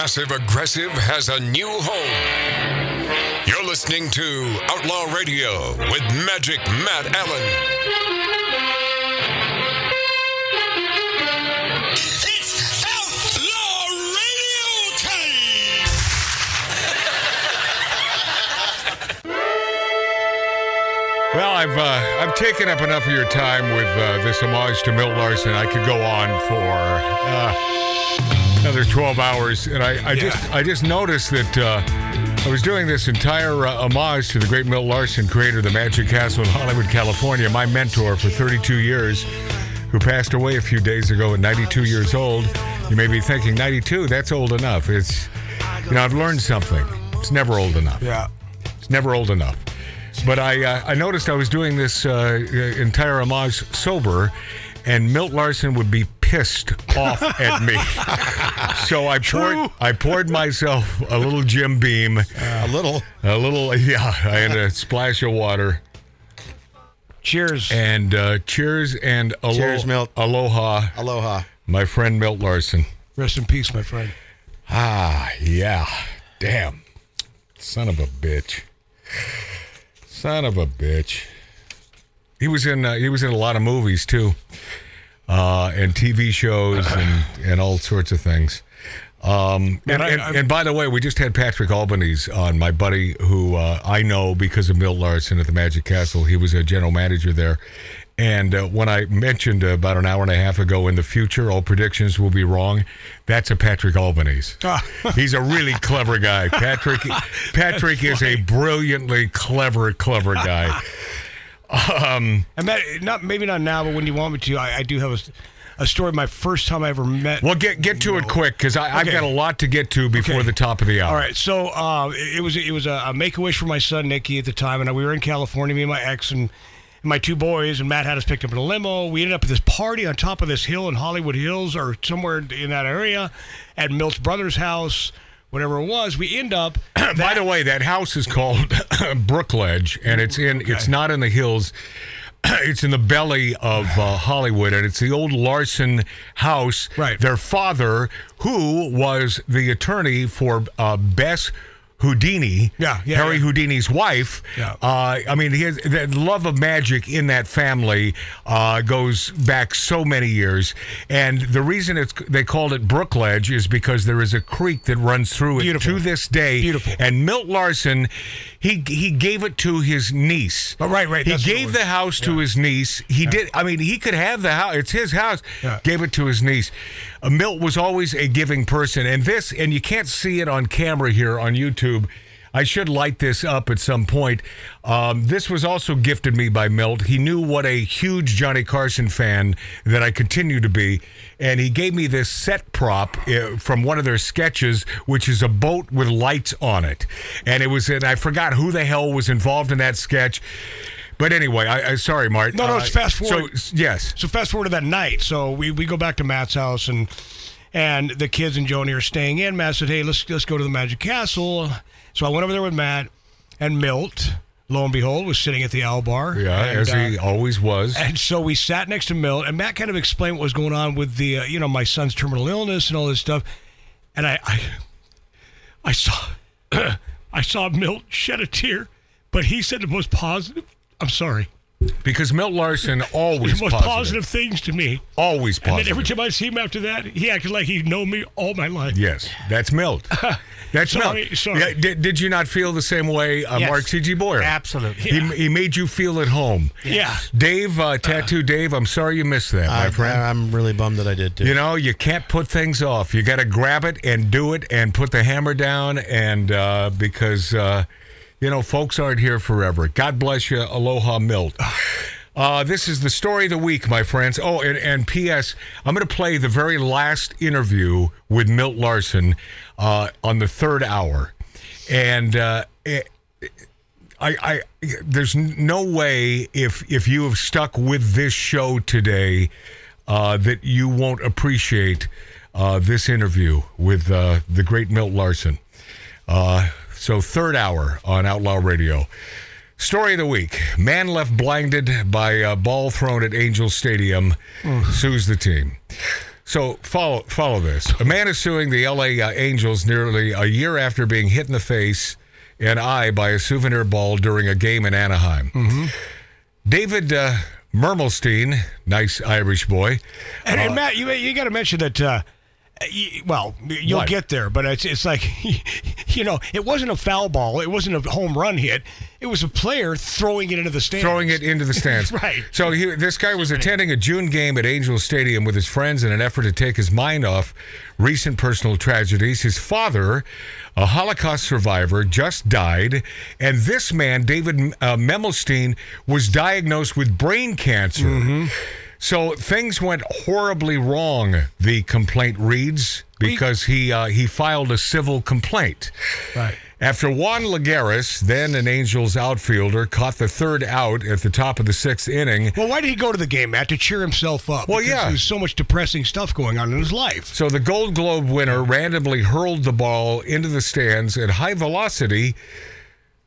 passive aggressive has a new home. You're listening to Outlaw Radio with Magic Matt Allen. It's Outlaw Radio time! Well, I've uh, I've taken up enough of your time with uh, this homage to Milt Larsen. I could go on for uh, another 12 hours, and I, I just I just noticed that uh, I was doing this entire uh, homage to the great Milt Larsen, creator of the Magic Castle in Hollywood, California, my mentor for 32 years, who passed away a few days ago at 92 years old. You may be thinking, 92, that's old enough. It's you know I've learned something. It's never old enough. Yeah. It's never old enough. But I uh, I noticed I was doing this uh, entire homage sober, and Milt Larsen would be pissed off at me. so I poured I poured myself a little Jim Beam, A little. a little yeah, I had a splash of water, Cheers. and uh, cheers and alo- Cheers, Milt. aloha, Aloha. my friend Milt Larsen. Rest in peace, my friend. Ah, yeah, damn, son of a bitch. Son of a bitch. He was in uh, he was in a lot of movies too, uh, and TV shows and and all sorts of things. Um, and, and, and by the way, we just had Patrick Albanese on, my buddy who uh, I know because of Milt Larsen at the Magic Castle. He was a general manager there. And uh, when I mentioned about an hour and a half ago, in the future, all predictions will be wrong. That's a Patrick Albanese. Ah. He's a really clever guy. Patrick Patrick is a brilliantly clever, clever guy. And Matt, not maybe not now, but when you want me to, I, I do have a, a story. My first time I ever met. Well, get get to it quick because I've Okay. got a lot to get to before Okay. the top of the hour. All right, so uh, it it was it was a, a make a wish for my son Nicky at the time, and we were in California, me and my ex and my two boys, and Matt had us picked up in a limo. We ended up at this party on top of this hill in Hollywood Hills or somewhere in that area, at Milt's brother's house, whatever it was. We end up. By the way, that house is called Brookledge, and it's in. It's not in the hills. It's in the belly of uh, Hollywood, and it's the old Larsen house. Right. Their father, who was the attorney for uh, Bess Houdini, Yeah, yeah, Harry yeah. Houdini's wife. Yeah. Uh, I mean, has, the love of magic in that family uh, goes back so many years, and the reason it's they called it Brookledge is because there is a creek that runs through it Beautiful. to this day. Beautiful. And Milt Larsen, he he gave it to his niece. Oh, right, right, He it gave the house to his niece. He did. I mean, he could have the house. It's his house. Gave it to his niece. Uh, Milt was always a giving person, and this, and you can't see it on camera here on YouTube. I should light this up at some point. Um, this was also gifted me by Milt. He knew what a huge Johnny Carson fan that I continue to be, and he gave me this set prop uh, from one of their sketches, which is a boat with lights on it. And it was, and I forgot who the hell was involved in that sketch. But anyway, I, I sorry, Mart. No, no, it's fast forward. So yes, So fast forward to that night. So we, we go back to Matt's house and and the kids and Joni are staying in. Matt said, "Hey, let's let's go to the Magic Castle." So I went over there with Matt and Milt. Lo and behold, was sitting at the Owl Bar. yeah, and, as uh, he always was. and so we sat next to Milt, and Matt kind of explained what was going on with the, uh, you know, my son's terminal illness and all this stuff. And I, I, I saw, I saw Milt shed a tear, but he said the most positive. I'm sorry, Because Milt Larsen always the always most positive, positive things to me. always And then positive. every time I see him after that, he acted like he'd known me all my life. Yes, that's Milt. That's Sorry, Milt. sorry. Yeah, did, did you not feel the same way, uh, Yes. Mark C.G. Boyer? Absolutely. He, he made you feel at home. Yeah. Dave, uh, Tattoo Dave, I'm sorry you missed that, my Uh, I, friend. I'm really bummed that I did too. You know, you can't put things off. You got to grab it and do it and put the hammer down. And uh, because, uh, you know, folks aren't here forever. God bless you. Aloha, Milt. Uh, this is the story of the week, my friends. Oh, and, and P.S. I'm going to play the very last interview with Milt Larsen uh, on the third hour. And uh, it, I, I, there's no way if if you have stuck with this show today uh, that you won't appreciate uh, this interview with uh, the great Milt Larsen. Uh, so third hour on Outlaw Radio. Story of the week: Man left blinded by a ball thrown at Angel Stadium sues the team. So follow follow this. A man is suing the L.A. Uh, Angels nearly a year after being hit in the face and eye by a souvenir ball during a game in Anaheim. Mm-hmm. David uh, Mermelstein, nice Irish boy. And, and Matt, you you got to mention that. Uh, well, you'll get there, but it's it's like, you know, it wasn't a foul ball, it wasn't a home run hit, it was a player throwing it into the stands. throwing it into the stands. Right. So he, this guy was attending a June game at Angels Stadium with his friends in an effort to take his mind off recent personal tragedies. His father, a Holocaust survivor, just died, and this man, David uh, Memelstein, was diagnosed with brain cancer. Mm-hmm. So things went horribly wrong. The complaint reads because he uh, he filed a civil complaint. Right. After Juan Lagares, then an Angels outfielder, caught the third out at the top of the sixth inning. Well, why did he go to the game, Matt? To cheer himself up. Well, because yeah. There's so much depressing stuff going on in his life. So the Gold Glove winner randomly hurled the ball into the stands at high velocity,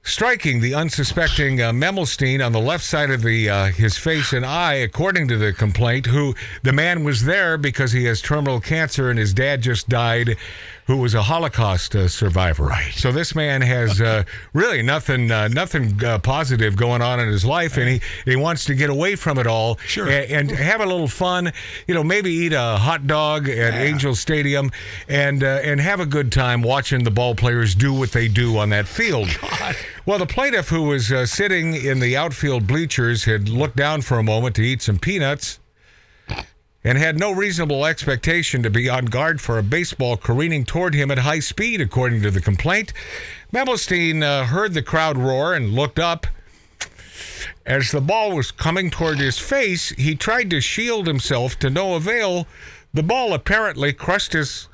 striking the unsuspecting uh, Memelstein on the left side of the uh, his face and eye, according to the complaint. Who the man was there because he has terminal cancer and his dad just died, who was a Holocaust uh, survivor. Right. So this man has uh, really nothing uh, nothing uh, positive going on in his life, and he he wants to get away from it all. Sure. a- and have a little fun. You know, maybe eat a hot dog at Angel Stadium and uh, and have a good time watching the ball players do what they do on that field. Well, the plaintiff who was uh, sitting in the outfield bleachers had looked down for a moment to eat some peanuts and had no reasonable expectation to be on guard for a baseball careening toward him at high speed, according to the complaint. Memelstein uh, heard the crowd roar and looked up. As the ball was coming toward his face, he tried to shield himself to no avail. The ball apparently crushed his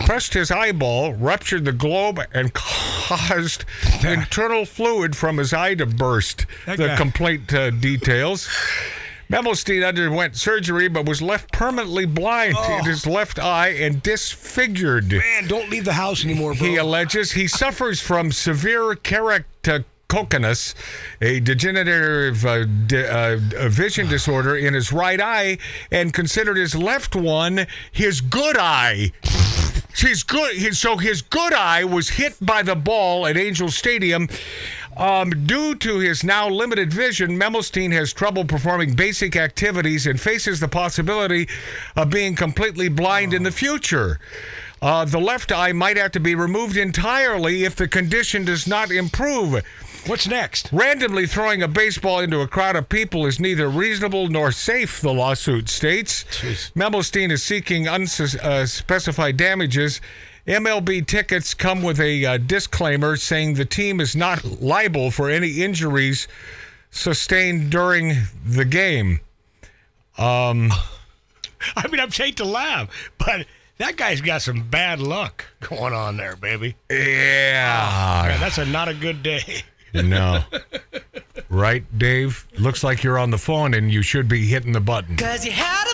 crushed his eyeball, ruptured the globe, and caused internal fluid from his eye to burst. That the guy- complaint uh, details. Memelstein underwent surgery but was left permanently blind in his left eye and disfigured. Man, don't leave the house anymore, bro. He alleges he suffers from severe keratoconus, a degenerative uh, uh, uh, vision disorder in his right eye, and considered his left one his good eye. His good, his, so his good eye was hit by the ball at Angel Stadium. Um, due to his now limited vision, Memelstein has trouble performing basic activities and faces the possibility of being completely blind in the future. Uh, the left eye might have to be removed entirely if the condition does not improve. What's next? Randomly throwing a baseball into a crowd of people is neither reasonable nor safe, the lawsuit states. Memelstein is seeking unspecified damages. MLB tickets come with a uh, disclaimer saying the team is not liable for any injuries sustained during the game. I mean, I'm hate to laugh, but that guy's got some bad luck going on there, baby. Yeah. Man, that's a not a good day. No. Right, Dave? Looks like you're on the phone and you should be hitting the button. Cause you had a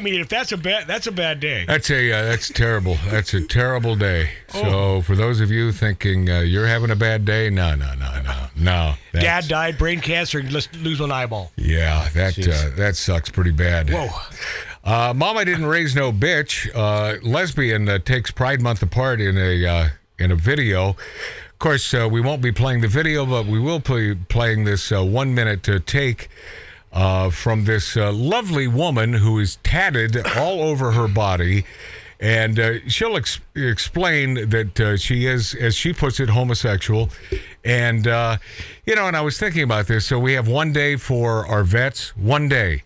mean, if that's a bad, that's a bad day. That's a uh, that's terrible. That's a terrible day. So for those of you thinking uh, you're having a bad day, no, no, no, no, no. Dad died, brain cancer, and lose an eyeball. Yeah, that uh, that sucks pretty bad. Whoa. Uh, Mama didn't raise no bitch. Uh, lesbian uh, takes Pride Month apart in a uh, in a video. Of course, uh, we won't be playing the video, but we will be playing this uh, one minute take uh, from this uh, lovely woman who is tatted all over her body. And uh, she'll ex- explain that uh, she is, as she puts it, homosexual. And, uh, you know, and I was thinking about this. So we have one day for our vets, one day.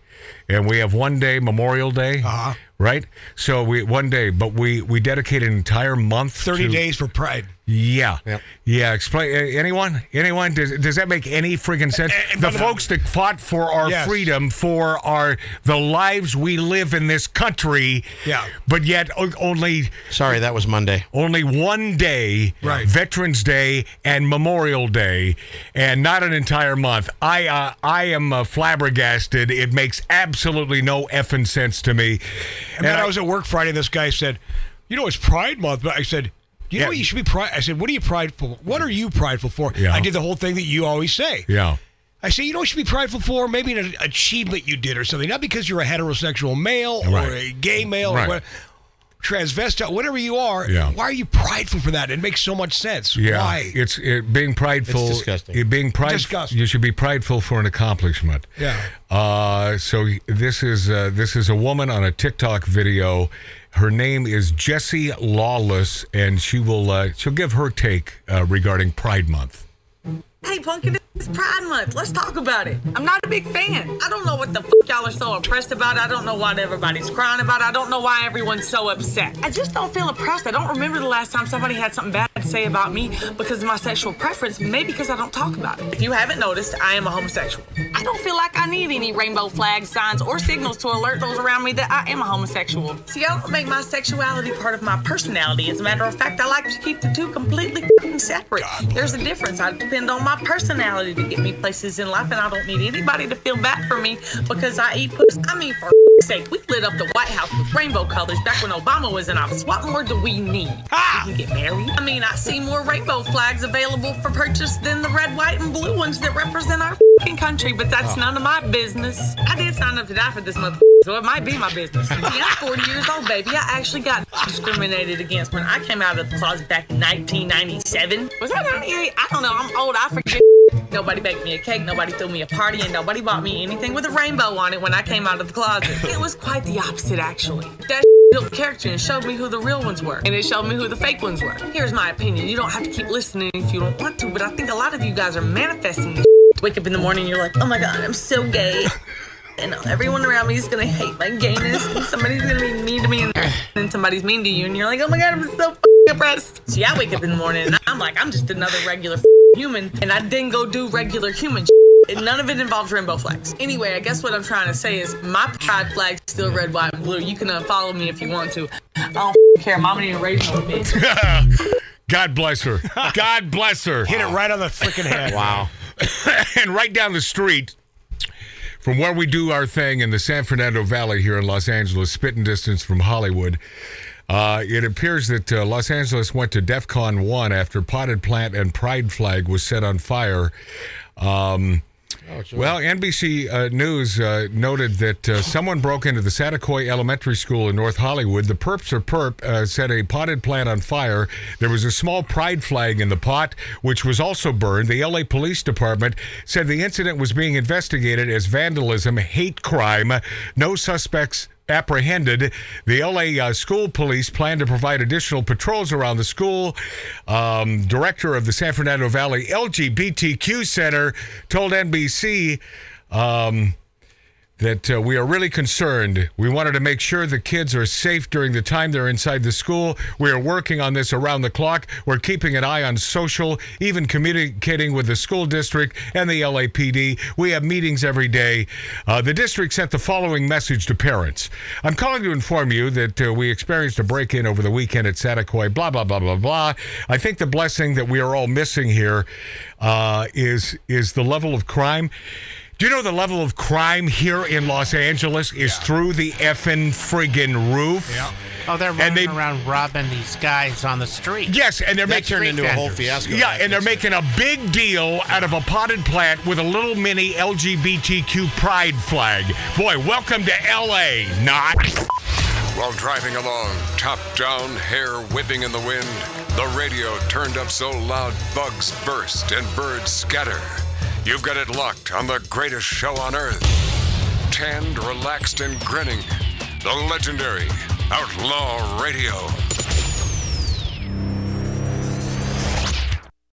And we have one day Memorial Day, Uh-huh. right? So we one day, but we we dedicate an entire month. 30 to- days for Pride. Yeah, Yep. yeah. Explain. Anyone? Anyone? Does does that make any freaking sense? and the by the- folks that fought for our Yes. freedom, for our the lives we live in this country. Yeah. But yet only Sorry, that was Monday. only one day, Right. Veterans Day and Memorial Day, and not an entire month. I uh, I am uh, flabbergasted. It makes absolutely no effing sense to me. And then I was at work Friday, and this guy said, "You know, it's Pride Month." But I said, "You know Yeah. what? You should be proud." I said, "What are you prideful? What are you prideful for?" Yeah. I did the whole thing that you always say. yeah. I say, you know what you should be prideful for? Maybe an achievement you did or something. Not because you're a heterosexual male Right. or a gay male Right. Or what, transvestite, whatever you are. Yeah. Why are you prideful for that? It makes so much sense. Yeah, Why? it's it, being prideful. It's disgusting. it being prideful. Disgusting. You should be prideful for an accomplishment. Yeah. Uh, so this is uh, this is a woman on a TikTok video. Her name is Jessie Lawless, and she will uh, she'll give her take uh, regarding Pride Month. Hey, Pumpkin, it's Pride Month. Let's talk about it. I'm not a big fan. I don't know what the fuck y'all are so oppressed about. I don't know what everybody's crying about. I don't know why everyone's so upset. I just don't feel oppressed. I don't remember the last time somebody had something bad to say about me because of my sexual preference, maybe because I don't talk about it. If you haven't noticed, I am a homosexual. I don't feel like I need any rainbow flag signs or signals to alert those around me that I am a homosexual. See, I don't make my sexuality part of my personality. As a matter of fact, I like to keep the two completely separate. There's a difference. I depend on my personality to get me places in life, and I don't need anybody to feel bad for me because I eat pussy. I mean, for sake, we lit up the White House with rainbow colors back when Obama was in office. What more do we need? We can get married. I mean, I see more rainbow flags available for purchase than the red, white, and blue ones that represent our country, but that's oh. none of my business. I did sign up to die for this mother. So it might be my business. See, I'm 40 years old, baby. I actually got discriminated against when I came out of the closet back in 1997. Was that 98? I don't know. I'm old. I forget. Nobody baked me a cake, nobody threw me a party, and nobody bought me anything with a rainbow on it when I came out of the closet. It was quite the opposite, actually. That built character and showed me who the real ones were, and it showed me who the fake ones were. Here's my opinion. You don't have to keep listening if you don't want to, but I think a lot of you guys are manifesting this. Wake up in the morning, you're like, oh my god, I'm so gay. And everyone around me is gonna hate my gayness, and somebody's gonna be mean to me, and then somebody's mean to you, and you're like, oh my god, I'm so f***ing oppressed. See, I wake up in the morning and I'm like, I'm just another regular f***ing human, and I didn't go do regular human shit. And None of it involves rainbow flags. Anyway, I guess what I'm trying to say is my pride flag's still red, white, and blue. You can uh, unfollow me if you want to. I don't f***ing care. Mama didn't raise no bitch. God bless her. God bless her. Hit it right on the freaking head. Wow. and right down the street from where we do our thing in the San Fernando Valley here in Los Angeles, spitting distance from Hollywood. Uh, it appears that uh, Los Angeles went to DEFCON 1 after potted plant and pride flag was set on fire. Um, well, NBC uh, News uh, noted that uh, someone broke into the Saticoy Elementary School in North Hollywood. The perps or perp uh, set a potted plant on fire. There was a small pride flag in the pot, which was also burned. The LA Police Department said the incident was being investigated as vandalism, hate crime. No suspects apprehended. The LA uh, school police plan to provide additional patrols around the school. Um, director of the San Fernando Valley LGBTQ Center told NBC. Um, that uh, we are really concerned. We wanted to make sure the kids are safe during the time they're inside the school. We are working on this around the clock. We're keeping an eye on social, even communicating with the school district and the LAPD. We have meetings every day. Uh, the district sent the following message to parents I'm calling to inform you that uh, we experienced a break in over the weekend at Saticoy, blah, blah, blah, blah, blah. I think the blessing that we are all missing here uh, is is the level of crime. Do you know the level of crime here in Los Angeles is through the effing friggin' roof? Yeah. Oh, they're And running they- around robbing these guys on the street. Yes, and they're That making turned into a whole fiasco. yeah, and they're making a big deal out of a potted plant with a little mini LGBTQ pride flag. Boy, welcome to LA. Not. While driving along, top down, hair whipping in the wind, the radio turned up so loud bugs burst and birds scatter. You've got it locked on the greatest show on earth. Tanned, relaxed, and grinning. The legendary Outlaw Radio.